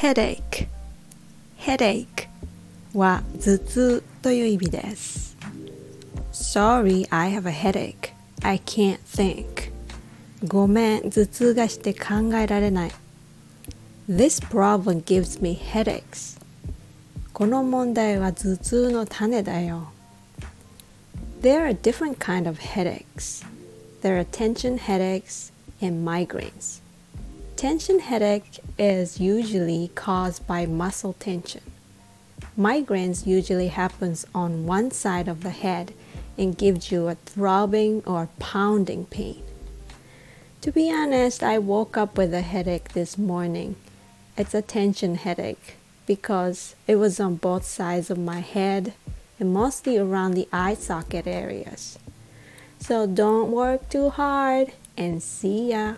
headache headache は頭痛という意味です Sorry, I have a headache. I can't think. ごめん、頭痛がして考えられない。This problem gives me headaches. この問題は頭痛の種だよ。There are different kind of headaches. There are tension headaches and migraines. Tension headache is usually caused by muscle tension. Migraines usually happens on one side of the head and gives you a throbbing or pounding pain. To be honest, I woke up with a headache this morning. It's a tension headache because it was on both sides of my head and mostly around the eye socket areas. So don't work too hard and see ya.